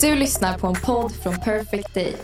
Du lyssnar på en podd från Perfect Day.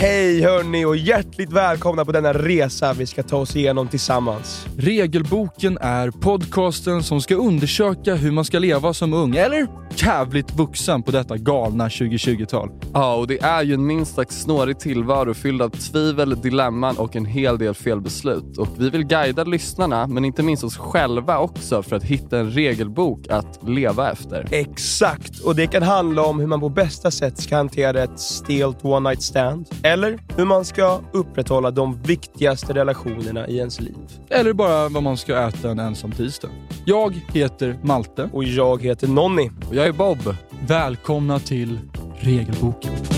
Hej hörni och hjärtligt välkomna på denna resa vi ska ta oss igenom tillsammans. Regelboken är podcasten som ska undersöka hur man ska leva som ung, eller jävligt vuxen på detta galna 2020-tal. Ja, och det är ju en minst sagt snårig tillvaro fylld av tvivel, dilemman och en hel del felbeslut. Och vi vill guida lyssnarna, men inte minst oss själva också, för att hitta en regelbok att leva efter. Exakt, och det kan handla om hur man på bästa sätt ska hantera ett stelt one night stand. Eller hur man ska upprätthålla de viktigaste relationerna i ens liv. Eller bara vad man ska äta en ensam tisdag. Jag heter Malte. Och jag heter Nonni. Och jag är Bob. Välkomna till Regelboken.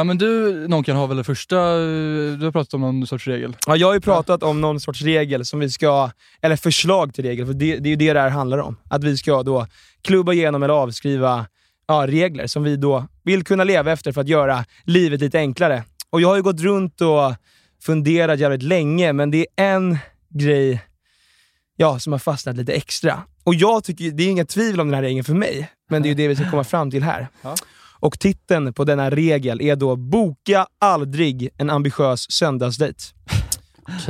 Ja men du Nonkan har väl det första, du har pratat om någon sorts regel? Ja, jag har ju pratat om någon sorts regel som vi ska, eller förslag till regel, för det, det är ju det det här handlar om. Att vi ska då klubba igenom eller avskriva ja, regler som vi då vill kunna leva efter för att göra livet lite enklare. Och jag har ju gått runt och funderat jävligt länge, men det är en grej ja, som har fastnat lite extra. Och jag tycker, det är inga tvivel om den här regeln för mig, men det är ju det vi ska komma fram till här. Ja. Och titeln på denna regel är då “Boka aldrig en ambitiös söndagsdejt”.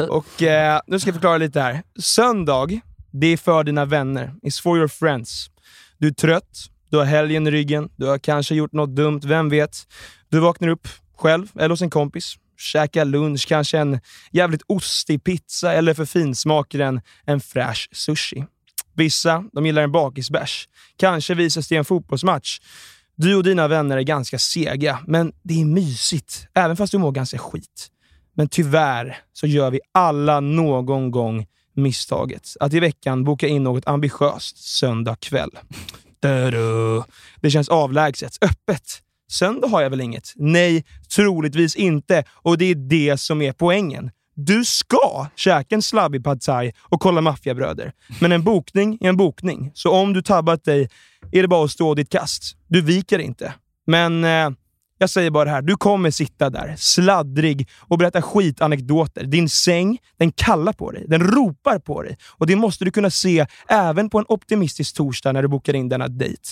Och eh, nu ska jag förklara lite här. Söndag, det är för dina vänner. It's for your friends. Du är trött, du har helgen i ryggen, du har kanske gjort något dumt, vem vet? Du vaknar upp själv eller hos en kompis, käkar lunch, kanske en jävligt ostig pizza eller för finsmakaren en fräsch sushi. Vissa, de gillar en bakisbärs. Kanske visas det en fotbollsmatch. Du och dina vänner är ganska sega, men det är mysigt, även fast du mår ganska skit. Men tyvärr så gör vi alla någon gång misstaget att i veckan boka in något ambitiöst söndag kväll. Det känns avlägset. Öppet. Söndag har jag väl inget? Nej, troligtvis inte. Och det är det som är poängen. Du ska käka en slabbig pad thai och kolla maffiabröder. Men en bokning är en bokning. Så om du tabbat dig är det bara att stå ditt kast. Du viker inte. Men eh, jag säger bara det här. Du kommer sitta där, sladdrig och berätta skitanekdoter. Din säng, den kallar på dig. Den ropar på dig. Och det måste du kunna se även på en optimistisk torsdag när du bokar in denna dejt.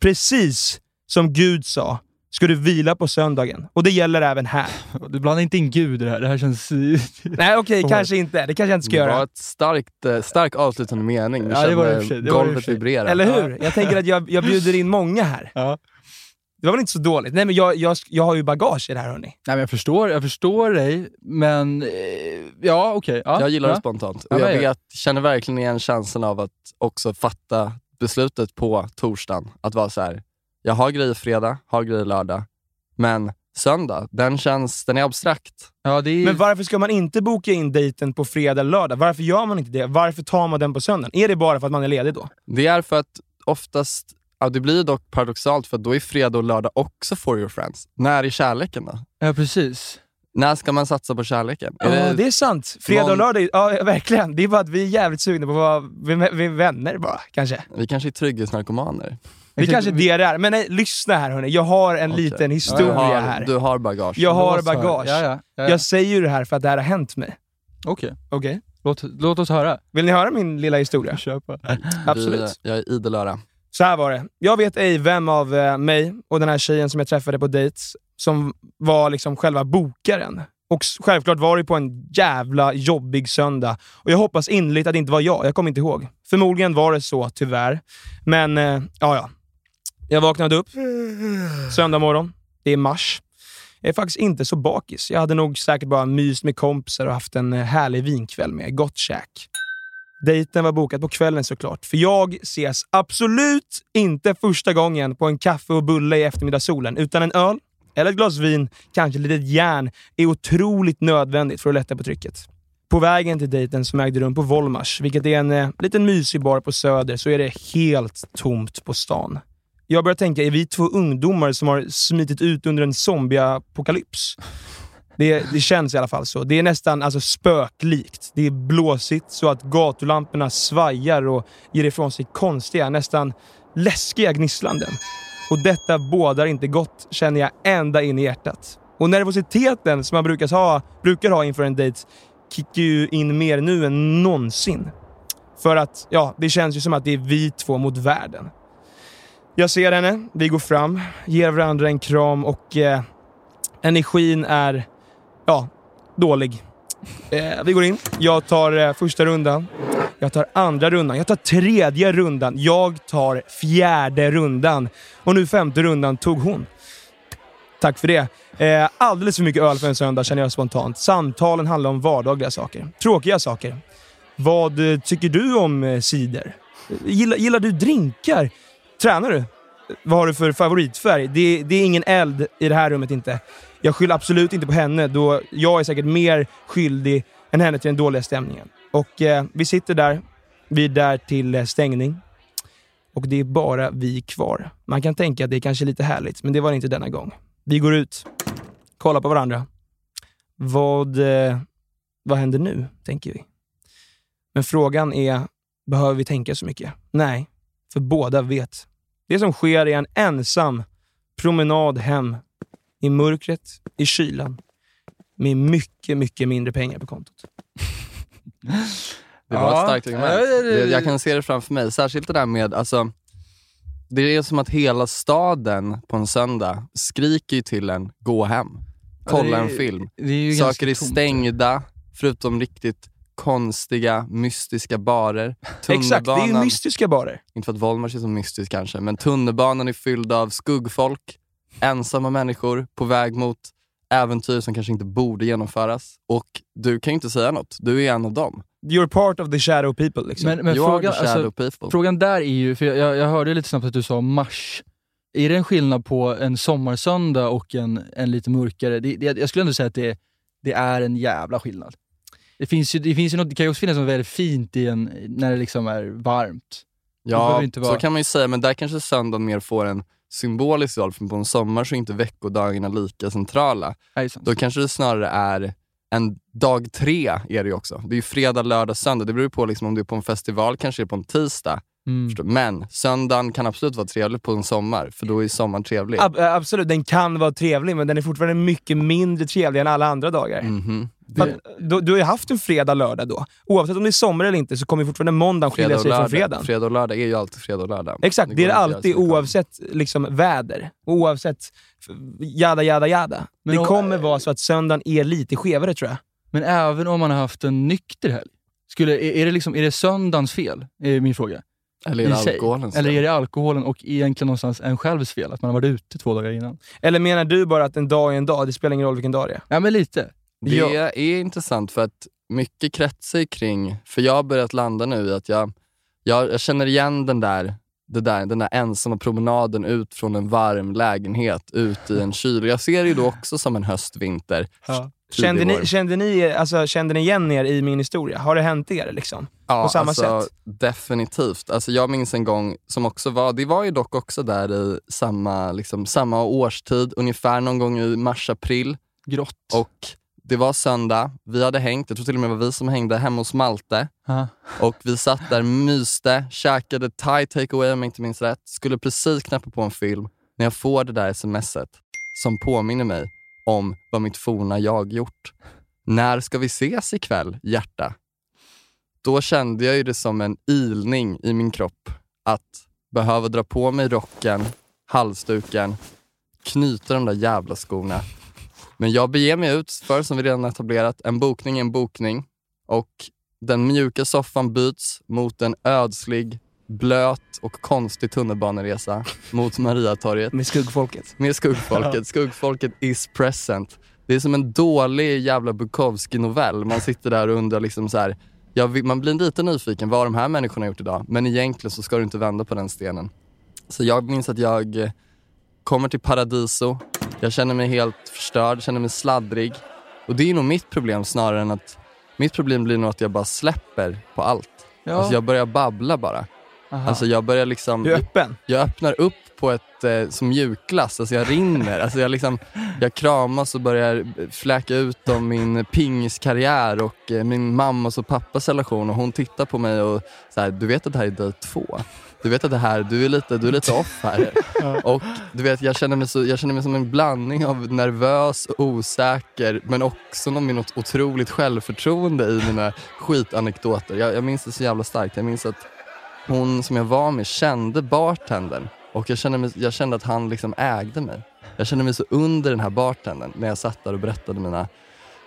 Precis som Gud sa ska du vila på söndagen. Och det gäller även här. Du blandar inte in Gud i det här, det här känns... Nej, okej, kanske inte. Det kanske jag inte ska Det var göra. ett starkt, eh, stark avslutande mening. Du Ja, det var det golvet för sig. vibrera. Eller hur? Jag tänker att jag, jag bjuder in många här. Ja. Det var väl inte så dåligt? Nej, men jag, jag, jag har ju bagage i det här hörni. Nej, men jag, förstår, jag förstår dig, men... Eh, ja, okej. Ja, Jag gillar ja. det spontant. Och jag- vet, känner verkligen igen känslan av att också fatta beslutet på torsdagen. Att vara så här. Jag har grejer fredag, har grejer lördag, men söndag, den känns, den är abstrakt. Ja, det är... Men varför ska man inte boka in dejten på fredag eller lördag? Varför gör man inte det? Varför tar man den på söndagen? Är det bara för att man är ledig då? Det är för att oftast, ja, det blir dock paradoxalt för att då är fredag och lördag också for your friends. När är kärleken då? Ja, precis. När ska man satsa på kärleken? Ja, det är sant. Fredag och lördag, ja verkligen. Det är bara att vi är jävligt sugna på att vara vi, vi är vänner bara, kanske. Vi kanske är trygghetsnarkomaner. Det är kanske det det är. Men nej, lyssna här hörni. Jag har en Okej. liten Du historia har, här. du har bagage. Jag har bagage. Ja, ja, ja, ja. Jag säger ju det här för att det här har hänt mig. Okej, Okej? låt, låt oss höra. Vill ni höra min lilla historia? Kör på. Absolut. Vi, jag är idel öra. Så här var det. Jag vet ej vem av eh, mig och den här tjejen som jag träffade på dejt som var liksom själva bokaren. Och självklart var det på en jävla jobbig söndag. Och jag hoppas innerligt att det inte var jag. Jag kommer inte ihåg. Förmodligen var det så, tyvärr. Men, eh, ja ja. Jag vaknade upp söndag morgon. Det är mars. Jag är faktiskt inte så bakis. Jag hade nog säkert bara myst med kompisar och haft en eh, härlig vinkväll med gott käk. Dejten var bokad på kvällen såklart, för jag ses absolut inte första gången på en kaffe och bulle i eftermiddagssolen, utan en öl eller ett glas vin, kanske ett litet järn, är otroligt nödvändigt för att lätta på trycket. På vägen till dejten som ägde rum på Volmars, vilket är en eh, liten mysig bar på Söder, så är det helt tomt på stan. Jag börjar tänka, är vi två ungdomar som har smitit ut under en zombieapokalyps? Det, det känns i alla fall så. Det är nästan alltså, spöklikt. Det är blåsigt så att gatulamporna svajar och ger ifrån sig konstiga, nästan läskiga gnisslanden. Och detta bådar inte gott, känner jag ända in i hjärtat. Och nervositeten som man brukar ha, brukar ha inför en dejt kickar ju in mer nu än någonsin. För att, ja, det känns ju som att det är vi två mot världen. Jag ser henne, vi går fram, ger varandra en kram och eh, energin är, ja, dålig. Eh, vi går in, jag tar eh, första rundan, jag tar andra rundan, jag tar tredje rundan, jag tar fjärde rundan och nu femte rundan tog hon. Tack för det. Eh, alldeles för mycket öl för en söndag känner jag spontant. Samtalen handlar om vardagliga saker. Tråkiga saker. Vad eh, tycker du om eh, cider? Gillar, gillar du drinkar? Tränar du? Vad har du för favoritfärg? Det, det är ingen eld i det här rummet inte. Jag skyller absolut inte på henne, då jag är säkert mer skyldig än henne till den dåliga stämningen. Och eh, vi sitter där, vi är där till eh, stängning. Och det är bara vi kvar. Man kan tänka att det är kanske lite härligt, men det var det inte denna gång. Vi går ut, kollar på varandra. Vad, eh, vad händer nu, tänker vi. Men frågan är, behöver vi tänka så mycket? Nej, för båda vet. Det som sker är en ensam promenad hem i mörkret, i kylan, med mycket, mycket mindre pengar på kontot. Det var Ja. ett starkt argument. Ja, jag kan se det framför mig. Särskilt det där med, alltså, det är som att hela staden på en söndag skriker ju till en, gå hem. Kolla det är- en film. Saker är stängda, förutom riktigt konstiga, mystiska barer. Exakt, det är ju mystiska barer. Inte för att Volmars är så mystisk kanske, men tunnelbanan är fylld av skuggfolk, ensamma människor på väg mot äventyr som kanske inte borde genomföras. Och du kan ju inte säga något. Du är en av dem. You're part of the shadow people. Liksom. Men, men frågan, the shadow alltså, people. frågan där är ju, för jag, jag, jag hörde lite snabbt att du sa mars. Är det en skillnad på en sommarsöndag och en, en lite mörkare? Det, det, jag skulle ändå säga att det, det är en jävla skillnad. Det, finns ju, det, finns ju något, det kan ju också finnas något väldigt fint i en, när det liksom är varmt. Ja, inte vara- så kan man ju säga, men där kanske söndagen mer får en symbolisk roll, för på en sommar så är inte veckodagarna lika centrala. Nej, sant. Då kanske det snarare är en dag tre är det ju också. Det är ju fredag, lördag, söndag. Det beror på liksom om du är på en festival, kanske är på en tisdag. Mm. Men söndagen kan absolut vara trevlig på en sommar, för då är sommaren trevlig. Ab- äh, absolut, den kan vara trevlig, men den är fortfarande mycket mindre trevlig än alla andra dagar. För att, du, du har ju haft en fredag, lördag då. Oavsett om det är sommar eller inte så kommer fortfarande måndagen skilja sig från fredagen. fredag och lördag är ju alltid fredag och lördag. Exakt, det, går är det alltid om. oavsett liksom, väder. Oavsett jada, jada, jada. Men det om- kommer vara så att söndagen är lite skevare tror jag. Men även om man har haft en nykter helg, skulle, är, är, det liksom, är det söndagens fel? Är min fråga. Eller är det i sig? alkoholen? Eller är det alkoholen och egentligen någonstans en självs fel? Att man har varit ute två dagar innan? Eller menar du bara att en dag är en dag, det spelar ingen roll vilken dag det är? Ja, men lite. Det Ja. är intressant för att mycket kretsar kring, för jag har börjat landa nu i att jag, jag, jag känner igen den där, det där, den där ensamma promenaden ut från en varm lägenhet ut i en kyl. Jag ser det ju då också som en höst-vinter. tidig Kände vår. ni, kände, ni, alltså, kände ni igen er i min historia? Har det hänt er? Liksom? Ja, på samma alltså, sätt? Definitivt. Alltså, jag minns en gång som också var, det var ju dock också där i samma, liksom, samma årstid, ungefär någon gång i mars-april. Grått. Och det var söndag, vi hade hängt, jag tror till och med det var vi som hängde hemma hos Malte. Och vi satt där, myste, käkade thai takeaway om jag inte minns rätt. Skulle precis knappa på en film när jag får det där smset som påminner mig om vad mitt forna jag gjort. När ska vi ses ikväll, hjärta? Då kände jag ju det som en ilning i min kropp att behöva dra på mig rocken, halsduken, knyta de där jävla skorna. Men jag beger mig ut, för som vi redan etablerat, en bokning är en bokning. Och den mjuka soffan byts mot en ödslig, blöt och konstig tunnelbaneresa mot Mariatorget Med skuggfolket. med skuggfolket. Skuggfolket is present. Det är som en dålig jävla Bukowski-novell. Man sitter där och undrar liksom så här. Vill, man blir lite nyfiken, vad har de här människorna gjort idag? Men egentligen så ska du inte vända på den stenen. Så jag minns att jag kommer till Paradiso. Jag känner mig helt förstörd, känner mig sladdrig. Och det är nog mitt problem snarare än att... Mitt problem blir nog att jag bara släpper på allt. Ja. Alltså jag börjar babbla bara. Aha. Alltså jag börjar liksom... Du är öppen. Jag öppnar upp på ett eh, som mjukglass. Alltså jag rinner. Alltså jag, liksom, jag kramas och börjar fläka ut om min pingiskarriär och eh, min mammas och pappas relation. Och hon tittar på mig och så här, du vet att det här är dejt två. Du vet att det här, du är lite, du är lite off här. Och du vet, jag känner, mig så, jag känner mig som en blandning av nervös osäker men också med något otroligt självförtroende i mina skitanekdoter. Jag, jag minns det så jävla starkt. Jag minns att hon som jag var med kände bartendern och jag kände, mig, jag kände att han liksom ägde mig. Jag kände mig så under den här bartendern när jag satt där och berättade mina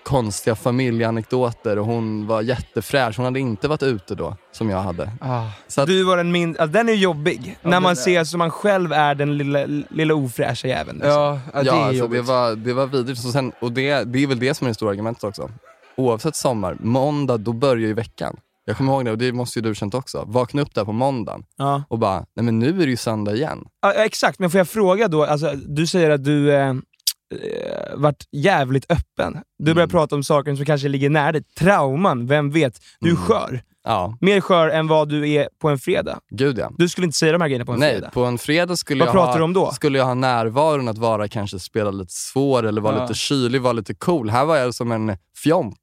konstiga familjeanekdoter och hon var jättefräsch. Hon hade inte varit ute då, som jag hade. Ah. Så att, Du var den min... Alltså, den är jobbig. när den man ser som man själv är den lilla, lilla ofräscha jäveln. liksom. Ja, ja, det ja, är alltså, det, var, det var vidrigt. Så sen, och det, det är väl det som är det stora argumentet också. Oavsett sommar, måndag då börjar ju veckan. Jag kommer ihåg det och det måste ju du känt också. Vakna upp där på måndagen Ja. och bara, nej men nu är det ju söndag igen. Ja, exakt, men får jag fråga då, alltså, du säger att du eh, varit jävligt öppen. Du börjar Mm. prata om saker som kanske ligger nära dig. Trauman, vem vet? Du är Mm. skör. Ja, Mer skör än vad du är på en fredag. gud ja. Du skulle inte säga de här grejerna på en Nej, fredag. på en fredag skulle Vad jag, pratar ha, du om då? skulle jag ha närvaron att vara kanske spela lite svår eller vara Ja. lite kylig, vara lite cool. Här var jag som en fjomp.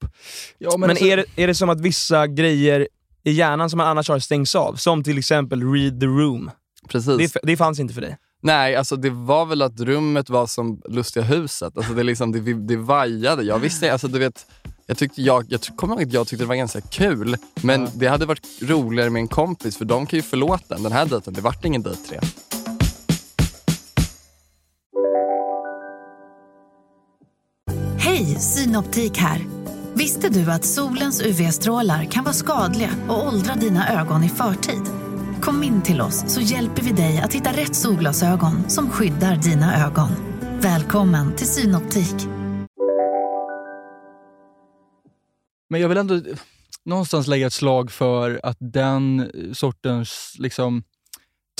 Ja, Men, alltså- är, det, är det som att vissa grejer i hjärnan som man annars har stängs av? Som till exempel read the room. Precis. Det, det fanns inte för dig. Nej, alltså det var väl att rummet var som Lustiga huset. Alltså det, liksom, det, det vajade. Jag visste, alltså du vet, jag, tyckte, jag, jag kommer ihåg att jag tyckte det var ganska kul. Men det hade varit roligare med en kompis för de kan ju förlåta en. Den här dejten, det vart ingen dejt tre. Hej, Synoptik här. Visste du att solens UV-strålar kan vara skadliga och åldra dina ögon i förtid? Kom in till oss så hjälper vi dig att hitta rätt solglasögon som skyddar dina ögon. Välkommen till Synoptik. Men jag vill ändå någonstans lägga ett slag för att den sortens liksom,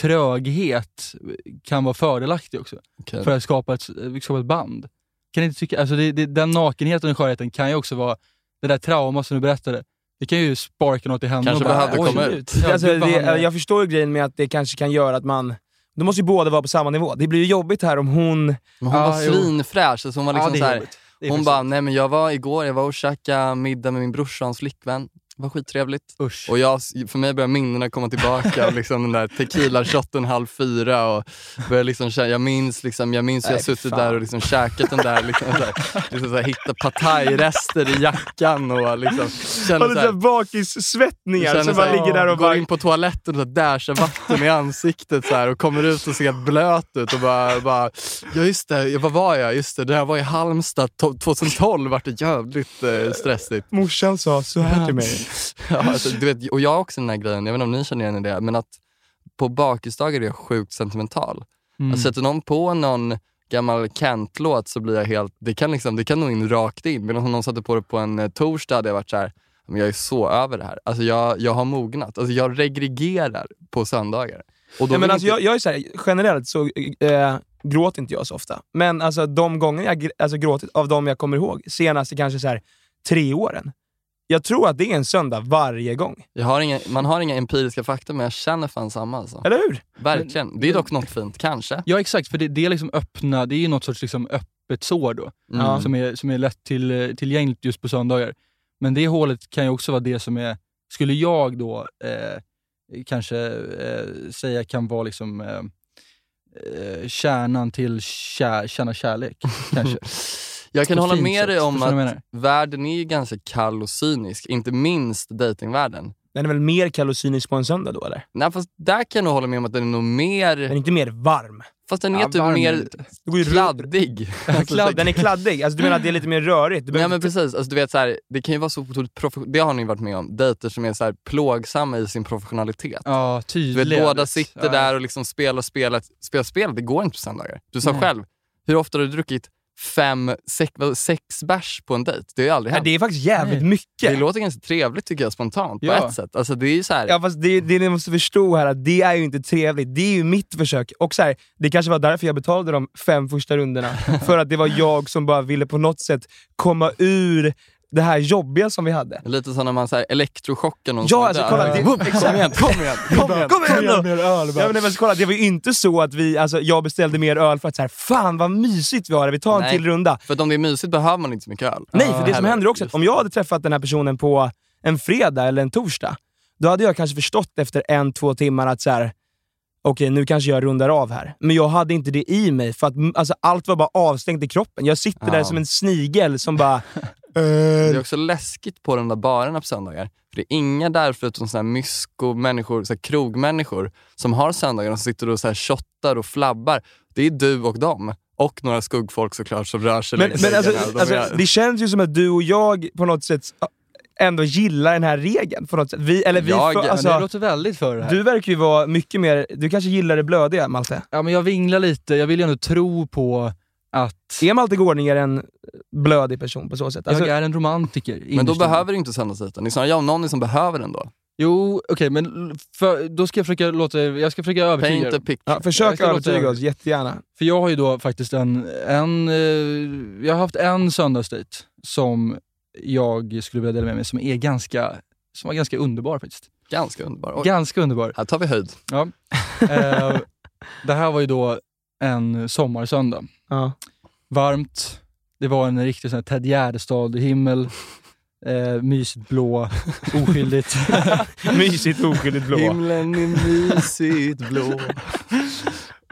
tröghet kan vara fördelaktig också. Okej. För att skapa ett, skapa ett band. Kan inte tycka, alltså det, det, den nakenheten och skörheten kan ju också vara det där trauma som du berättade. Det kan ju sparka något i henne. Kanske och bara, komma gud. ut. Ja, alltså, gud vad det, jag förstår ju grejen med att det kanske kan göra att man... Då måste ju båda vara på samma nivå. Det blir ju jobbigt här om hon... Men hon Ja, var jo. svinfräsch. Alltså hon var liksom ja, så är här, hon bara, nej men jag var igår, jag var och käkade middag med min brorsa och hans flickvän. Var skittrevligt. Usch. Och jag, för mig börjar minnena komma tillbaka. och liksom den där tequila-shotten halv fyra. Och börjar liksom, jag minns, liksom, jag minns hur jag suttit där och liksom käkat den där, liksom, så här, liksom så här, hittat partajrester i jackan och liksom känner lite så här, bakissvettningar som så bara ligger där och går bara... in på toaletten och dashar vatten i ansiktet så här, och kommer ut och ser helt blöt ut och bara, bara ja just det, vad var jag? Just det, här var i Halmstad to- 2012 vart det jävligt eh, stressigt. Morsan sa så här till mig. Ja, alltså, du vet, och jag har också den här grejen, jag vet inte om ni känner igen det, men att på bakisdagar är jag sjukt sentimental. Mm. Alltså, sätter någon på någon gammal Kent-låt så blir jag helt, det kan, liksom, det kan nog in rakt in. Medan om någon satte på det på en eh, torsdag hade jag varit så här, men jag är så över det här. Alltså jag, jag har mognat. Alltså jag regregerar på söndagar. Och då Ja, men alltså, inte- jag, jag är så här, generellt så äh, gråter inte jag så ofta. Men alltså, de gånger jag alltså, gråtit, av de jag kommer ihåg, senaste kanske så här, tre åren. Jag tror att det är en söndag varje gång. jag har inga, man har inga empiriska fakta men jag känner fan samma alltså. Eller hur? Verkligen. Det är dock något fint, kanske. Ja exakt, för det, det är liksom öppna, det är ju något sorts liksom öppet sår då. Mm. Som är, som är lätt till, eh, tillgängligt just på söndagar. Men det hålet kan ju också vara det som är, skulle jag då eh, kanske eh, säga kan vara liksom eh, eh, kärnan till kär, känna kärlek. kanske. Jag kan hålla med dig om att världen är ju ganska kall och cynisk, inte minst datingvärlden. Den är väl mer kall och cynisk på en söndag då eller? Nej fast där kan jag nog hålla med om att den är nog mer, Den är inte mer varm. fast den är Ja, typ varm mer kladdig. Alltså, den är kladdig. Alltså, du menar att det är lite mer rörigt? Du Nej men precis, alltså, du vet så här, det kan ju vara så otroligt profe- det har ni varit med om, dejter som är så här plågsamma i sin professionalitet. Ja, Du vet, båda sitter ja. där och liksom spelar spelet. Spela spel, det går inte på söndagar. Du sa Nej. själv, hur ofta har du druckit fem, sex, sex bärs på en dejt? Det har ju aldrig Nej, hänt. det är faktiskt jävligt Det mycket. låter ganska trevligt tycker jag spontant på Ja. ett sätt. Alltså det är ju så här, Ja fast det, det ni måste förstå här, att det är ju inte trevligt. Det är ju mitt försök. Och så här, Det kanske var därför jag betalade de fem första rundorna. för att det var jag som bara ville på något sätt komma ur det här jobbiga som vi hade. Lite som när man så här, elektrochockar någon Ja, alltså där. kolla, det, Kom igen, kom igen, kom igen. Kom igen då! mer öl Ja, men, men, kolla, det var ju inte så att vi, alltså, jag beställde mer öl för att så här, fan vad mysigt vi har det, vi tar en Nej. till runda. För att om det är mysigt behöver man inte så mycket öl. Nej, för det som Heller. händer också, att om jag hade träffat den här personen på en fredag eller en torsdag, då hade jag kanske förstått efter en, två timmar att så här. okej nu kanske jag rundar av här. Men jag hade inte det i mig, för att alltså, allt var bara avstängt i kroppen. Jag sitter där Ja. som en snigel som bara... Det "Eh, är också läskigt på de där barerna på söndagar. För det är inga där förutom såna här mysko-människor, så här krogmänniskor som har söndagar och som sitter och så här shottar och flabbar. Det är du och dem. Och några skuggfolk såklart som rör sig Men, men alltså, väggarna. De alltså, är- det känns ju som att du och jag på något sätt ändå gillar den här regeln. På något sätt. Vi, eller vi, Jag- för, men Men det alltså, låter väldigt för det här. du verkar ju vara mycket mer, du kanske gillar det blödiga Malte? Ja, men jag vinglar lite, jag vill ju ändå tro på att Är Malte Gårdning en blödig person på så sätt? Alltså, jag är en romantiker. men då behöver du inte söndagsdejten. Det är snarare jag och någon som behöver den då. Jo, okej, men för, då ska jag försöka låta, jag ska försöka övertyga Paint a picture. ja, försök övertyga över. oss jättegärna. För jag har ju då faktiskt en, en eh, jag har haft en söndagsdejt som jag skulle vilja dela med mig som är ganska, som var ganska underbar faktiskt. Ganska underbar. Oj, Ganska underbar. här tar vi höjd. Ja. Eh, det här var ju då en sommarsöndag. Ja. Varmt, det var en riktig sån här Ted Gärdestad-himmel. Eh, mysigt blå, oskyldigt. Mysigt oskyldigt blå. Himlen är mysigt blå.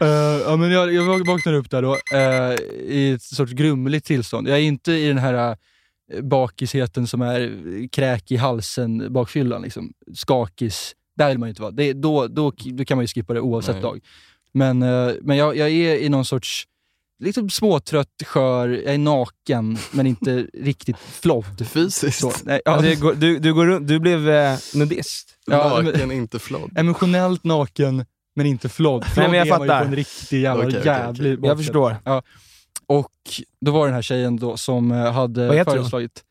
Eh, ja, men jag, jag vaknade upp där då eh, i ett sorts grumligt tillstånd. Jag är inte i den här eh, bakisheten som är kräk i halsen, bakfyllan. Liksom. Skakis. Där vill man ju inte vara. Det, då, då, då kan man ju skippa det oavsett Nej. dag. Men, men jag, jag är i någon sorts liksom småtrött, skör, jag är naken men inte riktigt flodd. Fysiskt. Så, nej, ja, det går- du, du, går runt, du blev eh, nudist. Ja, Naken, inte flodd. emotionellt naken men inte flodd. Flodd jag är man ju fattar. på en riktig jävla okej, jävlig Jag bakfylla. förstår. Och då var det den här tjejen då som eh, hade heter hon? föreslagit...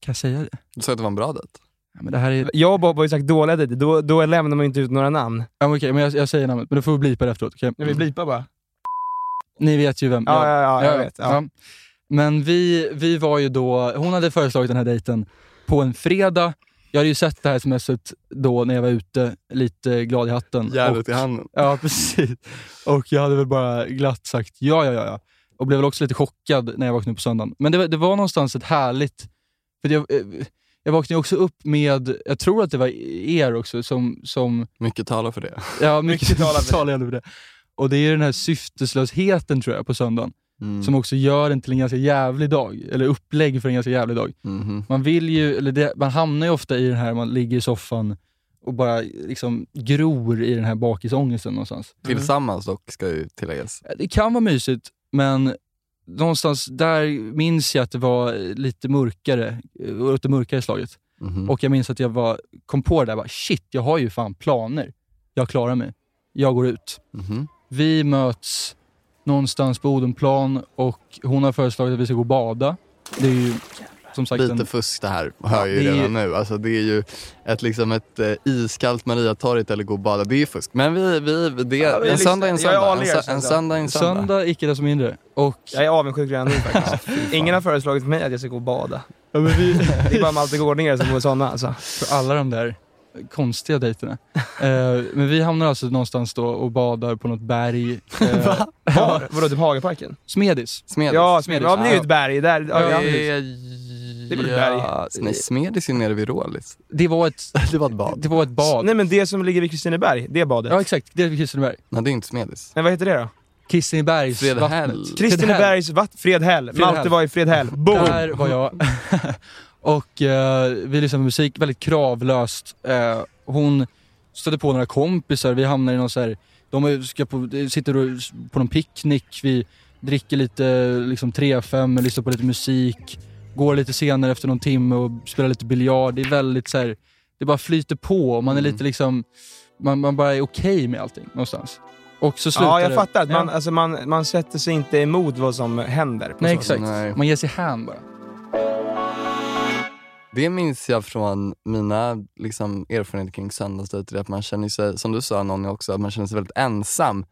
Kan jag säga det? Du sa att det var en bra dejt. Ja, men det här är... Jag och Bob har ju sagt dåliga dejter, då, då lämnar man ju inte ut några namn. Ja, men okej, men jag, jag säger namnet, men då får vi blipa det efteråt. okej? Jag vill blipa bara. Ni vet ju vem. Ja, ja, ja, jag vet. Ja. Men vi, vi var ju då... Hon hade föreslagit den här dejten på en fredag. Jag hade ju sett det här smset då när jag var ute, lite glad i hatten. Järnet i handen. Ja, precis. Och jag hade väl bara glatt sagt ja, ja, ja. ja. Och blev väl också lite chockad när jag vaknade upp på söndagen. Men det, var- det var någonstans ett härligt... För jag, eh, jag vaknade också upp med, jag tror att det var er också, som... som Mycket talar för det. ja, mycket, Mycket talar för det. Och det är den här syfteslösheten tror jag på söndagen, Mm. som också gör den till en ganska jävlig dag. Eller upplägg för en ganska jävlig dag. Mhm. Man vill ju, eller det, man hamnar ju ofta i den här, man ligger i soffan och bara liksom gror i den här bakisångesten någonstans. Tillsammans dock, ska ju tilläggas. Det kan vara mysigt, men någonstans där minns jag att det var lite mörkare, eh, åt det mörkare slaget. Mhm. Och jag minns att jag var, kom på det där, bara, shit, jag har ju fan planer. Jag klarar mig. Jag går ut. Mhm. Vi möts någonstans på Odenplan och hon har föreslagit att vi ska gå och bada. Det är ju som sagt Lite en... fusk det här, hör ju det är redan nu. Alltså, det är ju ett, liksom ett eh, iskallt Mariatorget eller gå och bada. Det är fusk. Men vi, vi, det, Ja, vi en söndag är en Jag är söndag. En, alltså. en söndag är en söndag. Söndag, icke desto mindre. Och Jag är avundsjuk redan nu faktiskt. Ingen har föreslagit för mig att jag ska gå och bada. ja, men vi, Det är bara Malte Gårdningar som går sådana alltså. för alla de där konstiga dejterna. Eh, men vi hamnar alltså någonstans då och badar på något berg. Eh, Va? Var? Vadå, typ Hagaparken? Smedis. Smedis. Ja, Smedis. ja, men det är ju ett berg. Där, ja, Ja. Det är väl ett berg? Nej, Smedis är nere vid Rålis. Det var ett, Det var ett bad. det var ett bad. Nej men det som ligger vid Kristineberg, det badet. Ja exakt, det är vid Kristineberg. Nej, det är inte Smedis. Men vad heter det då? Kristinebergs Fredhäll. vattnet. Kristinebergs vatt, Fredhäll. Fredhäll. Malte var i Fredhäll. Boom! Där var jag. Och eh, vi lyssnade på musik väldigt kravlöst. Eh, hon stötte på några kompisar, vi hamnar i någon så här, de ska på, sitter och, på någon picknick, vi dricker lite liksom 3-5, lyssnar på lite musik, går lite senare efter någon timme och spelar lite biljard. Det är väldigt så här, det bara flyter på och man är Mm. lite liksom, man, man bara är okej med allting någonstans. Och så slutar Ja, jag det. fattar. Att man, Ja. alltså, man, man sätter sig inte emot vad som händer. Nej exakt. Nej. man ger sig hän bara. Det minns jag från mina liksom, erfarenheter kring söndagsdejter, att man känner sig, som du sa Nonny också, att man känner sig väldigt ensam.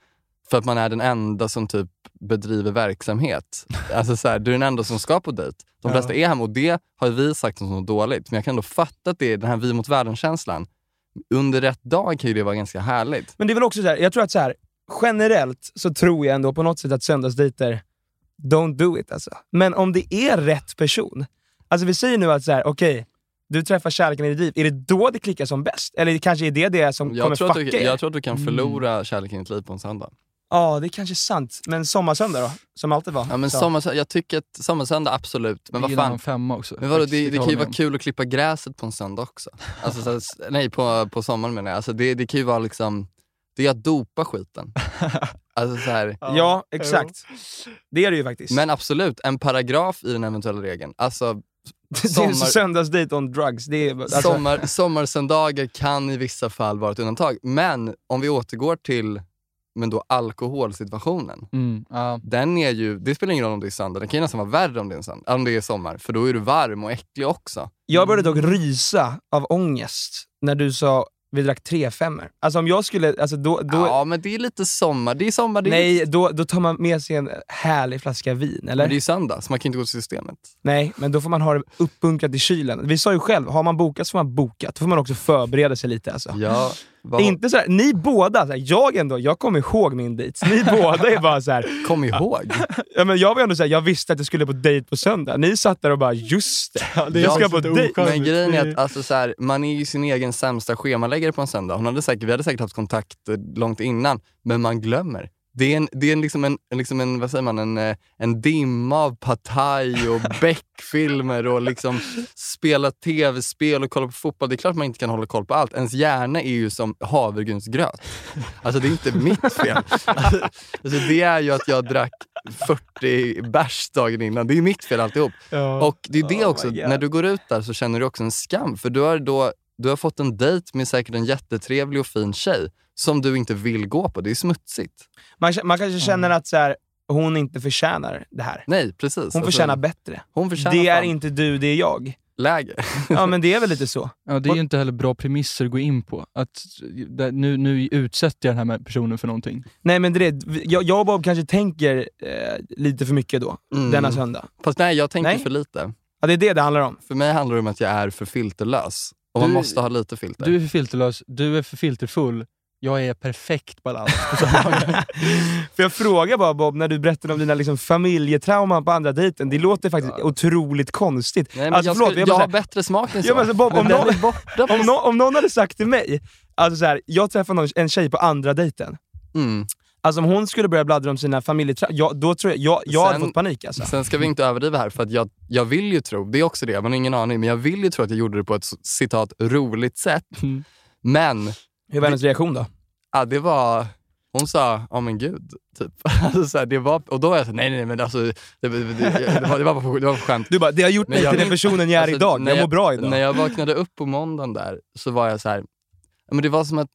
för att man är den enda som typ bedriver verksamhet. Alltså så här, du är den enda som ska på dejt. De Ja. flesta är hemma och det har vi sagt som något dåligt. Men jag kan ändå fatta att det är den här vi mot världen-känslan. Under rätt dag kan ju det vara ganska härligt. Men det är väl också så här, jag tror att så här, generellt så tror jag ändå på något sätt att söndagsdejter, don't do it alltså. Men om det är rätt person, alltså vi säger nu att så här, okej, du träffar kärleken i ditt liv, är det då det klickar som bäst? Eller kanske är det det som Jag kommer tror, fucka du, er? jag tror att du kan Mm. förlora kärleken i ditt liv på en söndag. Ja, det är kanske är sant. Men sommarsöndag då? Som alltid var. Ja, men Så. sommar, jag tycker att sommarsöndag absolut. Men vad gillar fan, femma också. Men vadå, det, det kan ju vara kul att klippa gräset på en söndag också. Alltså, så, nej, på, på sommaren menar jag. Alltså, det, det kan ju vara liksom, det är att dopa skiten. Alltså, så här. Ja, exakt. Det är det ju faktiskt. Men absolut, en paragraf i den eventuella regeln. Alltså, sommar- söndagsdejt on drugs. Det är, alltså, sommar, sommarsöndagar kan i vissa fall vara ett undantag. Men om vi återgår till men då alkoholsituationen. Mm, ja. Den är ju, det spelar ingen roll om det är söndag, det kan ju nästan vara värre om det är, söndag, om det är sommar. För då är du varm och äcklig också. Jag började dock rysa av ångest när du sa vi drack tre femmor. Alltså om jag skulle, alltså då, då, ja, men det är lite sommar. Det är sommar, det är nej, då, då tar man med sig en härlig flaska vin, eller? Men det är ju söndag, så man kan inte gå till systemet. Nej, men då får man ha det uppbunkrat i kylen. Vi sa ju själv, har man bokat så får man bokat. Då får man också förbereda sig lite alltså. Ja, vad, Inte såhär, ni båda, såhär, jag ändå, jag kommer ihåg min dejt. Ni båda är bara såhär, kom ihåg. ja, men jag var ändå såhär, jag visste att jag skulle på dejt på söndag. Ni satt där och bara, just det, det jag ska på dejt. Men grejen är att alltså, så här, man är ju sin egen sämsta schemaläggare på en söndag. Hon hade säkert, vi hade säkert haft kontakt långt innan, men man glömmer. Det är, en, det är en, liksom en, liksom en, vad säger man, en, eh, en dimma av Partaj och Beck-filmer och liksom spela tv-spel och kolla på fotboll. Det är klart man inte kan hålla koll på allt. Ens hjärna är ju som havregrynsgröt. Alltså det är inte mitt fel. Alltså, alltså, det är ju att jag drack 40 bärs dagen innan. Det är mitt fel alltihop. Och det är det Oh också, när du går ut där så känner du också en skam. För du har, då, du har fått en dejt med säkert en jättetrevlig och fin tjej som du inte vill gå på. Det är smutsigt. Man, man kanske känner att så här, hon inte förtjänar det här. Nej, precis. Hon förtjänar bättre. hon förtjänar Det är fan inte du, det är jag. läge. Ja men det är väl lite så. Ja, det är ju inte heller bra premisser att gå in på. Att, nu, nu utsätter jag den här personen för någonting. Nej men det är. Jag, jag och Bob kanske tänker eh, lite för mycket då, Mm. denna söndag. Fast nej, jag tänker Nej. för lite. Ja, det är det det handlar om. För mig handlar det om att jag är för filterlös. Och man Du- måste ha lite filter. Du är för filterlös, du är för filterfull, jag är perfekt balans. För jag frågar bara Bob, när du berättade om dina liksom, familjetrauman på andra dejten, det låter faktiskt otroligt konstigt. Nej, men Alltså, jag, förlåt, skulle, jag jag, har bättre smak än så. Ja, men alltså, Bob, om någon- Om, nå- om någon hade sagt till mig, alltså så här, jag träffade någon, en tjej på andra dejten, Mm. alltså om hon skulle börja bladdra om sina familjetrauman, då tror jag, jag, jag hade Sen- fått panik alltså. Sen ska vi inte överdriva här, för att jag, jag vill ju tro, det är också det, man har ingen aning, men jag vill ju tro att jag gjorde det på ett citat roligt sätt. Mm. Men Hur var hennes reaktion då? ja, det var, hon sa, ja men gud, typ. Alltså, så här, det var, och då var jag så nej nej nej, men alltså, det, det, det, det, var, det, var, på, det var på skämt. Du bara, det har gjort mig jag till den personen jag är Alltså, idag, när jag mår bra idag. När jag vaknade upp på måndagen där så var jag så här, men det var som att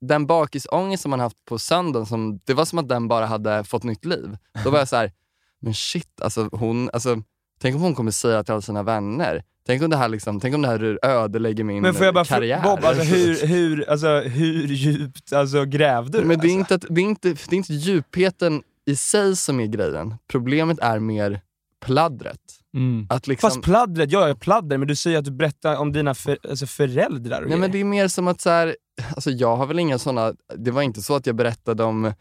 den bakisångest som man haft på söndagen, som, det var som att den bara hade fått nytt liv. Då var jag så här, men shit, alltså hon, alltså, tänk om hon kommer säga till alla sina vänner. Tänk om det här, liksom, tänk om det här ödelägger min Men får jag bara karriär. fråga, Bob, alltså, hur, hur, alltså, hur djupt alltså, grävde du? Men det är, alltså? inte, det, är inte, det är inte djupheten i sig som är grejen. Problemet är mer pladdret. Mm. Att liksom, Fast pladdret, ja pladder, men du säger att du berättar om dina för, alltså föräldrar Nej men det är mer som att så här, alltså jag har väl inga såna, det var inte så att jag berättade om,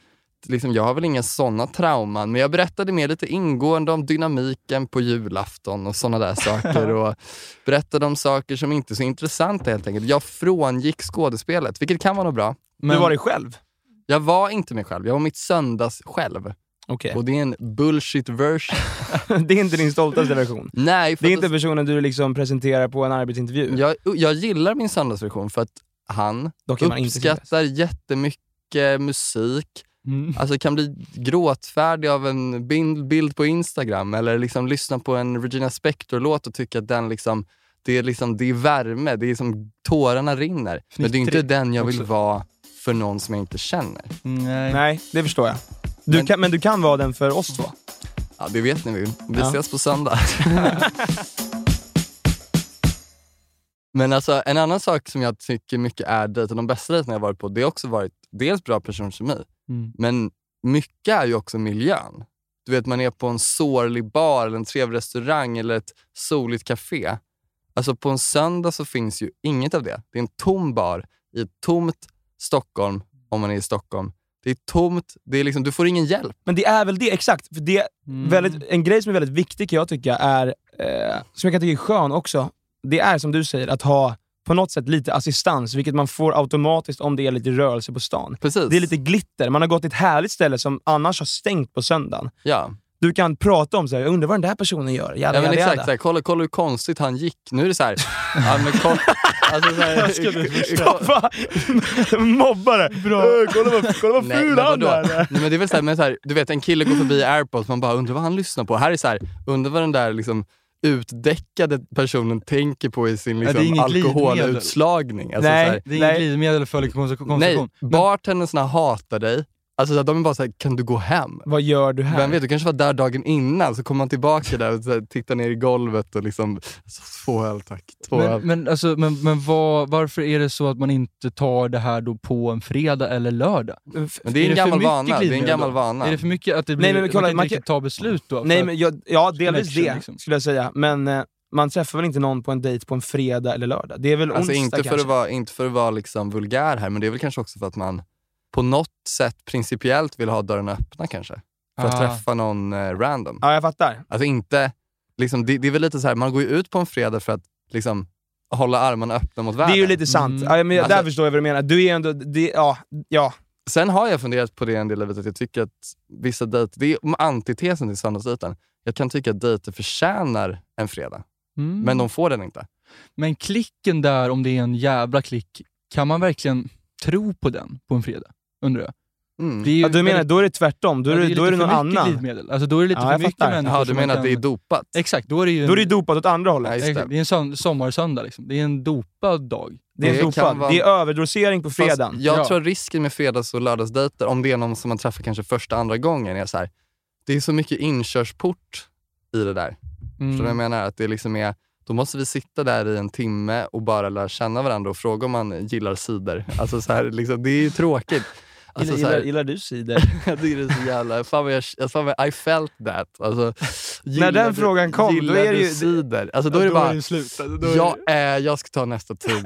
liksom, jag har väl inga såna trauman, men jag berättade mer lite ingående om dynamiken på julafton och såna där saker. och berättade om saker som inte är så intressanta helt enkelt. Jag frångick skådespelet, vilket kan vara något bra. Du var dig själv? Jag var inte mig själv, jag var mitt söndags själv. Okej. Och det är en bullshit version. det är inte din stoltaste version? Nej, Det är inte personen du liksom presenterar på en arbetsintervju? jag, jag gillar min söndagsversion för att han Dock uppskattar jättemycket musik, Mm. alltså kan bli gråtfärdig av en bild, bild på Instagram eller liksom lyssna på en Regina Spektor-låt och tycka att den liksom, det är, liksom, det är värme, det är som tårarna rinner. Men det är inte Fnittrig den jag vill också. vara för någon som jag inte känner. Nej. Nej, det förstår jag. Du Men- kan, men du kan vara den för oss två? Ja, det vet ni väl. Vi Ja. ses på söndag. Men alltså en annan sak som jag tycker mycket är dejten, de bästa dejterna jag varit på, det har också varit dels bra personkemi, Mm. men mycket är ju också miljön. Du vet, man är på en sorglig bar, eller en trevlig restaurang eller ett soligt café. Alltså på en söndag så finns ju inget av det. Det är en tom bar i ett tomt Stockholm, om man är i Stockholm. Det är tomt, det är liksom, du får ingen hjälp. Men det är väl det, exakt. För det Mm. väldigt, en grej som är väldigt viktig kan jag tycka är, eh, som jag kan tycka är skön också, det är som du säger, att ha på något sätt lite assistans, vilket man får automatiskt om det är lite rörelse på stan. Precis. Det är lite glitter, man har gått till ett härligt ställe som annars har stängt på söndagen. Ja, Du kan prata om så här, jag undrar vad den där personen gör. Jada, ja men jada, exakt. jada. Så här, kolla, kolla hur konstigt han gick. Nu är det så här, ja, men kolla, alltså så här, Mobbare! Bra. kolla vad, kolla vad Nej, ful men han vadå? är. Nej, men det är väl så här, men så här, du vet en kille går förbi airpods, man bara undrar vad han lyssnar på. Här är så här, undrar vad den där liksom utdäckade personen tänker på i sin Ja, det är liksom, glidmedel. alkoholutslagning. Alltså, Nej. så här, Det är inget glidmedel för liksom konsumtion. nej, bartendersna hatar dig. Alltså de är bara såhär, kan du gå hem? Vad gör du här? Vem vet, du kanske var där dagen innan, så kommer man tillbaka där och så här, tittar ner i golvet och liksom, så, två öl tack, två öl. Men, men, alltså, men, men vad, varför är det så att man inte tar det här då på en fredag eller lördag? Men det är är en det gammal vana. Det är en gammal då? vana. Är det för mycket att det blir, Nej, men kolla, man kan man inte kan- riktigt ta beslut då? Nej, men jag, ja, delvis det liksom. skulle jag säga. Men eh, man träffar väl inte någon på en dejt på en fredag eller lördag? Det är väl Alltså onsdag inte för, kanske? att vara, inte för att vara liksom vulgär här, men det är väl kanske också för att man på något sätt principiellt vill ha dörren öppna kanske. För att Ah. träffa någon eh, random. Ja, jag fattar. Alltså inte, liksom, det, det är väl lite så här, man går ju ut på en fredag för att liksom, hålla armarna öppna mot Det världen. är ju lite sant. Mm. Ja, men Alltså- där förstår jag vad du menar. Du är ändå... Det, ja, ja. Sen har jag funderat på det en del livet, att jag tycker att vissa dejter, det är antitesen till söndagsdejten. Jag kan tycka att dejter förtjänar en fredag, Mm. men de får den inte. Men klicken där, om det är en jävla klick, kan man verkligen tro på den på en fredag? Undrar jag. Mm. Det är ju ja du menar, då är det tvärtom. Då är, ja, det, är då är det någon annan. glidmedel. Alltså, då är det lite Ja, för mycket fattar. människor Jaha, du menar att det är kan- dopat? Exakt, då är det ju en, Då är det dopat åt andra hållet. Ja, det. det är en sån, sommarsöndag. Liksom. Det är en dopad dag. Det är, Det dopad. kan vara- det är överdosering på fredagen. Fast jag Ja. tror risken med fredags och lördagsdejter, om det är någon som man träffar kanske första, andra gången, är så här. Det är så mycket inkörsport i det där. Mm. Förstår du vad jag menar? Att det liksom är, då måste vi sitta där i en timme och bara lära känna varandra och fråga om man gillar cider. Alltså så här, liksom, det är ju tråkigt. Alltså, gillar, här, gillar, du cider? jag tycker det är så jävla... Fan vad jag, fan vad I felt that. Alltså, När den du- frågan kom, då är det ju- cider? Alltså, då är det bara... slut. Alltså, då är Jag, eh, jag ska ta nästa tur.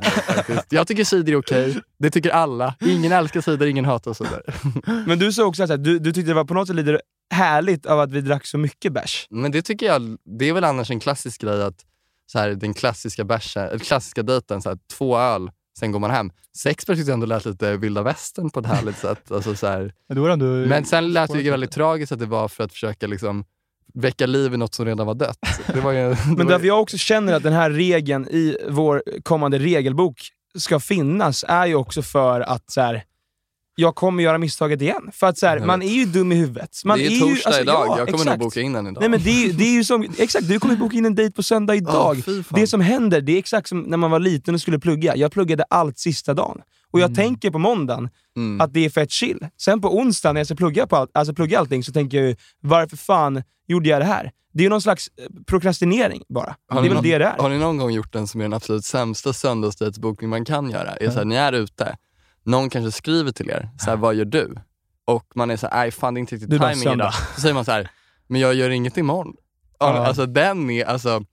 Jag tycker cider är okej. Det tycker alla. Ingen älskar cider, ingen hatar cider. Men du sa också att du, du tyckte det var på något sätt lite härligt av att vi drack så mycket bärs. Men det tycker jag, det är väl annars en klassisk grej att så här, den klassiska bärsen, klassiska dejten, så här, två öl, sen går man hem. Sex tyckte jag ändå lät lite vilda västern på ett härligt sätt. Alltså, så här. Men ändå... Men sen lät det ju väldigt tragiskt att det var för att försöka liksom, väcka liv i något som redan var dött. Det var ju, det Men därför ju, jag också känner att den här regeln i vår kommande regelbok ska finnas, är ju också för att så här, jag kommer göra misstaget igen. För att så här, man är ju dum i huvudet. Man det är ju ju- torsdag alltså, idag, ja, jag kommer exakt. nog boka in den idag. Nej men det är, det är ju som, exakt, du kommer boka in en dejt på söndag idag. Fan. det som händer, det är exakt som när man var liten och skulle plugga. Jag pluggade allt sista dagen. Och jag Mm. tänker på måndagen Mm. att det är fett chill. Sen på onsdagen när jag ska plugga, på allt, alltså plugga allting så tänker jag ju, varför fan gjorde jag det här? Det är ju någon slags eh, prokrastinering bara. Har det är väl nå- det det är. Har ni någon gång gjort den som är den absolut sämsta söndagsdejtsbokning man kan göra? Är så här, ni är ute, någon kanske skriver till er, så här, vad gör du? Och man är så här, nej fan det är inte riktigt Du timing idag. Så säger man så här, men jag gör inget imorgon. Ja. Ja. Alltså den är, alltså,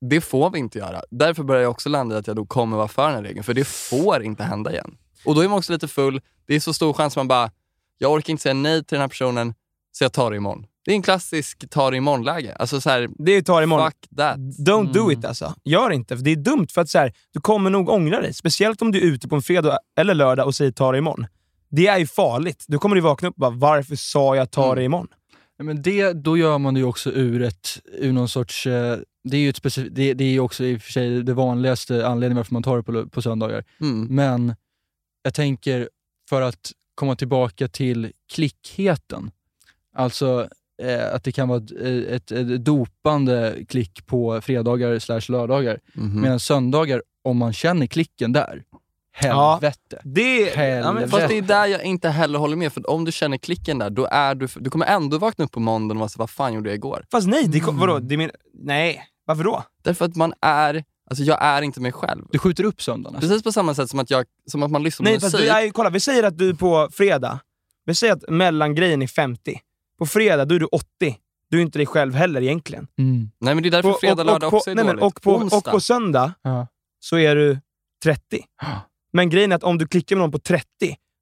det får vi inte göra. Därför börjar jag också landa i att jag då kommer vara för den här regeln, för det får inte hända igen. Och då är man också lite full, det är så stor chans man bara, jag orkar inte säga nej till den här personen, så jag tar det imorgon. Det är en klassisk ta det imorgon-läge. Alltså så här, Det är tar imorgon. fuck that. Don't do it alltså. Gör inte, för det är dumt. För att så här, du kommer nog ångra dig. Speciellt om du är ute på en fredag eller lördag och säger ta det imorgon. Det är ju farligt. Då kommer du vakna upp och bara, varför sa jag ta Mm. det imorgon? Ja, Men det, då gör man det ju också ur ett, ur någon sorts, eh, det är ju ett specif- det, det är ju också i och för sig det vanligaste anledningen varför man tar det på, på söndagar. Mm. Men jag tänker, för att komma tillbaka till klickheten. Alltså eh, att det kan vara ett, ett, ett dopande klick på fredagar slash lördagar. Mhm. Medan söndagar, om man känner klicken där, helvete. Det, ja, men, Helvete. Fast det är där jag inte heller håller med, för om du känner klicken där, då är du, du kommer ändå vakna upp på måndagen och vara så, vad fan gjorde jag igår? fast nej, det, Mm. vadå? Det är min, nej, varför då? Därför att man är, alltså jag är inte mig själv. Du skjuter upp söndagen. Precis på samma sätt som att, jag, som att man lyssnar Nej, på musik. nej, kolla, vi säger att du på fredag Vi säger att mellangrejen är 50. På fredag, då är du 80. Du är inte dig själv heller egentligen. Mm. Nej men det är därför Och- fredag, och- lördag och på, också är nej, men, dåligt. och, på, och på söndag Ja. så är du 30. Ja. Men grejen är att om du klickar med någon på 30,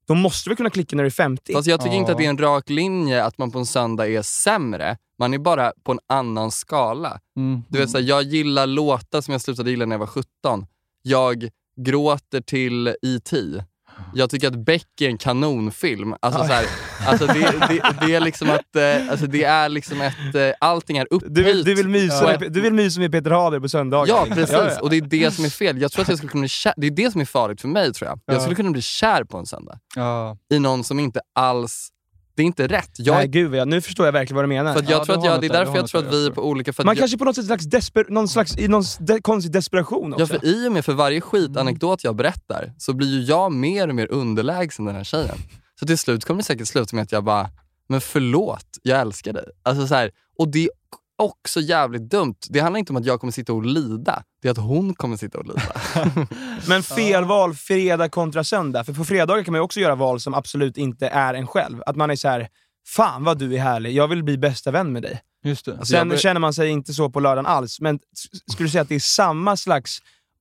då måste vi kunna klicka när du är 50. Fast jag tycker Ja. inte att det är en rak linje att man på en söndag är sämre. Man är bara på en annan skala. Mm. Du vet, så här, jag gillar låtar som jag slutade gilla när jag var 17. Jag gråter till E.T. Jag tycker att Beck är en kanonfilm. Alltså, så här, alltså det, det, det är liksom att, eh, alltså det är liksom ett, eh, allting är upphöjt. Du vill, du, vill mysa Ja. med, du vill mysa med Peter Haber på söndagar. Ja, precis. Ja, ja. Och det är det som är fel. Jag tror att jag skulle kunna bli kär. Det är det som är farligt för mig tror jag. Jag Ja. skulle kunna bli kär på en söndag. Ja. I någon som inte alls... Det är inte rätt. Jag, Nej, gud, ja. Nu förstår jag verkligen vad du menar. för jag Ja, tror att jag, det är därför jag tror att vi är på olika... För Man jag, kanske på något sätt slags desper, någon slags, i någon de, konstig desperation också. Ja, för i och med för varje skitanekdot jag berättar så blir ju jag mer och mer underlägsen den här tjejen. Så till slut kommer det säkert sluta med att jag bara, men förlåt, jag älskar dig. Alltså så här, och det också jävligt dumt. Det handlar inte om att jag kommer sitta och lida, det är att hon kommer sitta och lida. Men fel val fredag kontra söndag. För på fredagar kan man ju också göra val som absolut inte är en själv. Att man är så här: fan vad du är härlig, jag vill bli bästa vän med dig. Just det. Alltså, Sen ber- känner man sig inte så på lördagen alls, men skulle du säga att det är samma slags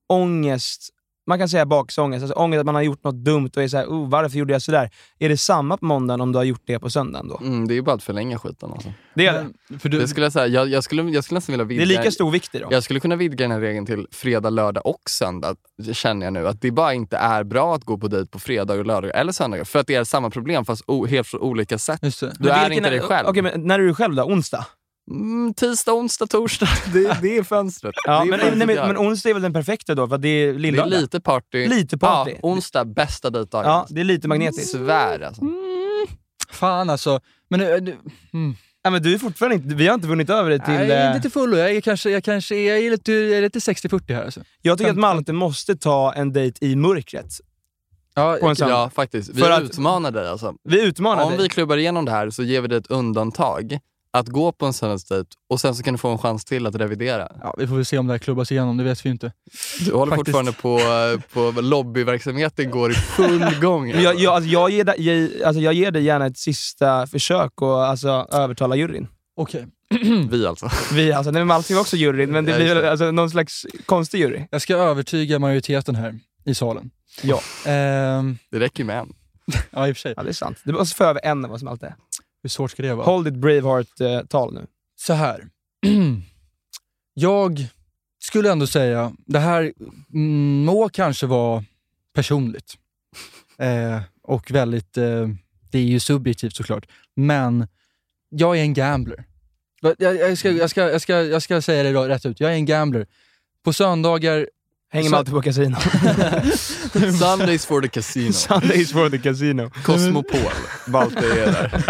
ångest, man kan säga baksångest, alltså ångest att man har gjort något dumt och är såhär, oh, varför gjorde jag sådär? Är det samma på måndagen om du har gjort det på söndagen då? Mm, det är ju bara att förlänga skiten. Alltså. Det är det. För du, Det skulle jag, säga. Jag, jag, skulle, jag skulle nästan vilja Det vidga... är lika stor vikt i dem. Jag skulle kunna vidga den här regeln till fredag, lördag och söndag, känner jag nu. Att det bara inte är bra att gå på dejt på fredag, och lördag eller söndagar. För att det är samma problem fast o, helt på olika sätt. det. Du Men är inte dig själv. Okej, men när är du själv då? Onsdag? Mm, tisdag, onsdag, torsdag. Det, det är fönstret. Ja, det är men, fönstret nej, men, onsdag är väl den perfekta då? För att det är det är lite party. Lite party. Ja, onsdag, bästa dejtdagen. Ja, det är lite magnetiskt. Svär alltså. Fan alltså. Men, eh, du, mm. Ja, men du är fortfarande inte, vi har inte vunnit över dig till... Nej, jag är eh, inte till fullo. Jag är kanske, jag kanske är, jag är lite, jag är lite 60-40 här. Alltså. jag tycker att fem- Malte måste ta en dejt i mörkret. Ja, På en söndag. Ja, faktiskt. Vi För att- utmanar dig alltså. Vi utmanar Om dig. vi klubbar igenom det här så ger vi dig ett undantag att gå på en söndagsdejt och sen så kan du få en chans till att revidera. ja, vi får väl se om det här klubbas igenom, det vet vi inte. Du håller Faktiskt. fortfarande på, på lobbyverksamheten går i full gång. Jag, jag, alltså, jag, ger dig, jag, alltså, jag ger dig gärna ett sista försök och alltså, övertala juryn. Okej. Vi alltså. Vi, alltså, nej, men Malte är också juryn, men det blir väl alltså, någon slags konstig jury. Jag ska övertyga majoriteten här i salen. Ja. Ehm, Det räcker med en. ja, i och för sig. Ja, det är sant. Det måste få över en av oss Malte. Hur svårt ska det vara? Håll ditt Braveheart-tal nu. Så här. jag skulle ändå säga, det här må kanske vara personligt. Eh, och väldigt, eh, det är ju subjektivt såklart. Men jag är en gambler. Jag, jag, ska, jag, ska, jag, ska, jag ska säga det rätt ut, jag är en gambler. På söndagar Hänger Så- Malte på kasino. Sundays for the casino. Sundays for the casino. Cosmopol. Malte är där.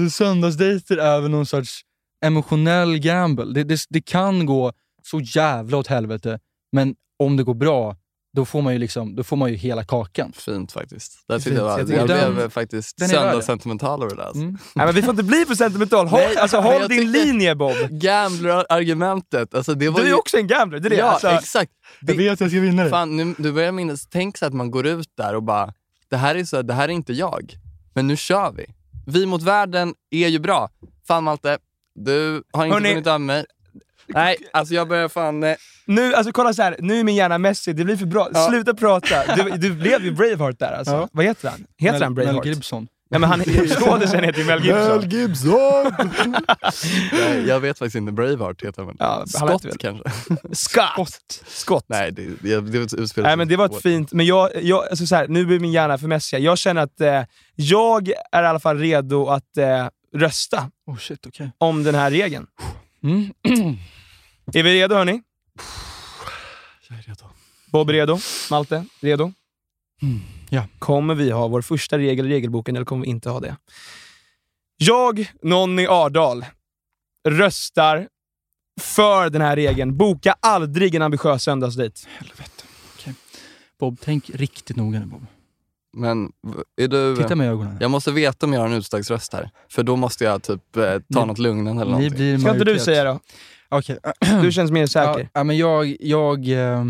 Alltså, Söndagsdejter är väl någon sorts emotionell gamble. Det, det, det kan gå så jävla åt helvete, men om det går bra, då får man ju, liksom, då får man ju hela kakan. Fint faktiskt. Där Fint. tyckte jag, Jag jag, jag blev faktiskt det. söndagssentimental över det. Alltså. Mm. Nej, men vi får inte bli för sentimental. Håll, Nej, alltså, håll jag din linje Bob. Gambler-argumentet. Alltså, det var Du är ju... också en gambler, det är det. Ja, alltså, exakt. Det, vet att jag ska vinna fan, nu, du börjar minnas, tänk så att man går ut där och bara, det här, är så, det här är inte jag, men nu kör vi. Vi mot världen är ju bra. Fan Malte, du har inte vunnit över mig. Nej, alltså jag börjar fan... nu, alltså, kolla så här. nu är min hjärna Messi, det blir för bra. Ja. Sluta prata. Du, du blev ju Braveheart där alltså. Ja. Vad heter han? Heter han Mel, Braveheart? Mel Gibson. Ja, men han, skådisen heter ju Mel Gibson. Gibson! Nej, jag vet faktiskt inte. Braveheart heter han Ja, han Scott kanske? Scott! Scott. Nej, det, det, det var ett utspel. Nej men det var ett fint, men jag, jag alltså så här, nu blir min hjärna för Messi. Jag känner att eh, jag är i alla fall redo att eh, rösta Oh shit, okej. om den här regeln. Mm. Är vi redo hörni? Jag är redo. Bob redo? Malte, redo? Mm, ja. Kommer vi ha vår första regel i regelboken eller kommer vi inte ha det? Jag, Nonny Ardal, röstar för den här regeln. Boka aldrig en ambitiös söndagsdejt. Helvete. Okej. Bob, tänk riktigt noga nu Bob. Men är du... Titta mig i ögonen. Jag måste veta om jag har en utslagsröst här. För då måste jag typ eh, ta Ni- något lugnande eller Ni någonting. blir Ska inte du säga då? Okej. Du känns mer säker. Ja, ja, men jag, jag, eh,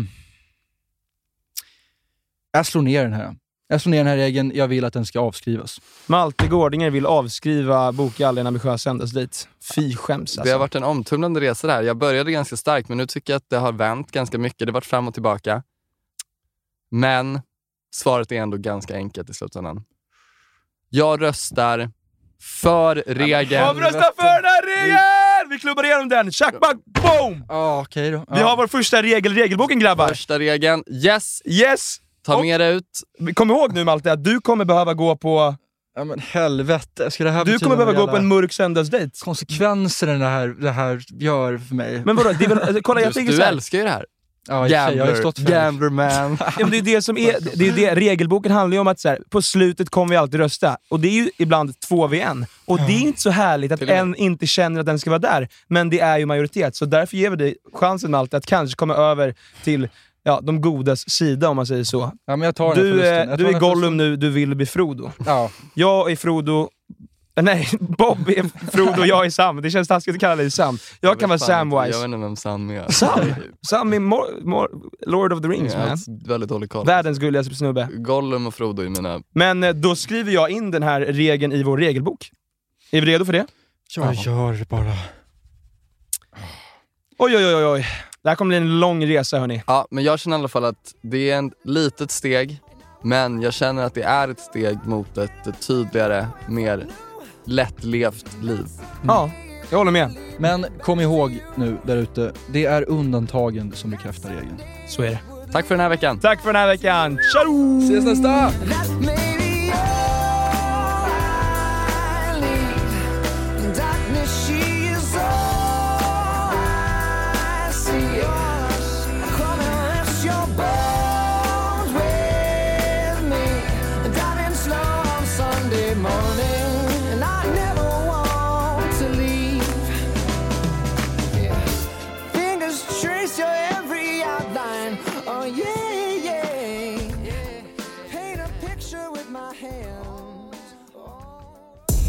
jag slår ner den här. Jag slår ner den här regeln, jag vill att den ska avskrivas. Malte Gårdinger vill avskriva Boka aldrig en ambitiös söndagsdejt. Fy skäms Det alltså. har varit en omtumlande resa det här. Jag började ganska starkt men nu tycker jag att det har vänt ganska mycket. Det har varit fram och tillbaka. Men svaret är ändå ganska enkelt i slutändan. Jag röstar för regeln. Jag röstar för den här regeln! Vi klubbar igenom den. Tjack, back, boom! Ja, okej då. Vi har vår första regel i regelboken grabbar. Första regeln. Yes! Yes! Ta med dig ut. Kom ihåg nu Malte, att du kommer behöva gå på, Ja men helvete, ska det här du kommer behöva gå på en mörk söndagsdejt. konsekvenser det här, det här gör för mig? Men vadå, det är väl, kolla jag Du, tänker du så här. älskar ju det här. Ja, sig, jag har stått för. Gambler man. Ja, men det är det som är, det är det, regelboken handlar ju om att så här, på slutet kommer vi alltid rösta. Och det är ju ibland två v en. Och det är inte så härligt att en inte känner att den ska vara där. Men det är ju majoritet, så därför ger vi dig chansen Malte att kanske komma över till ja, de godas sida om man säger så. Ja, men jag tar den här Du, förlusten. är- du är Gollum nu, du vill bli Frodo. Ja. Jag är Frodo... Nej, Bob är Frodo och jag är Sam. Det känns taskigt att kalla dig Sam. Jag kan vara inte- Jag Samwise. vet inte vem Sam är. Sam? Sam är mor- mor- Lord of the Rings Jag man. väldigt dålig koll. Världens gulligaste snubbe. Gollum och Frodo är mina... Men eh, då skriver jag in den här regeln i vår regelbok. Är vi redo för det? Jag gör det bara. Oj, oj, oj, oj. Det här kommer bli en lång resa hörni. Ja, men jag känner i alla fall att det är ett litet steg, men jag känner att det är ett steg mot ett tydligare, mer lättlevt liv. Ja, jag håller med. Men kom ihåg nu där ute, det är undantagen som bekräftar regeln. Så är det. Tack för den här veckan. Tack för den här veckan. Tja! Ses nästa!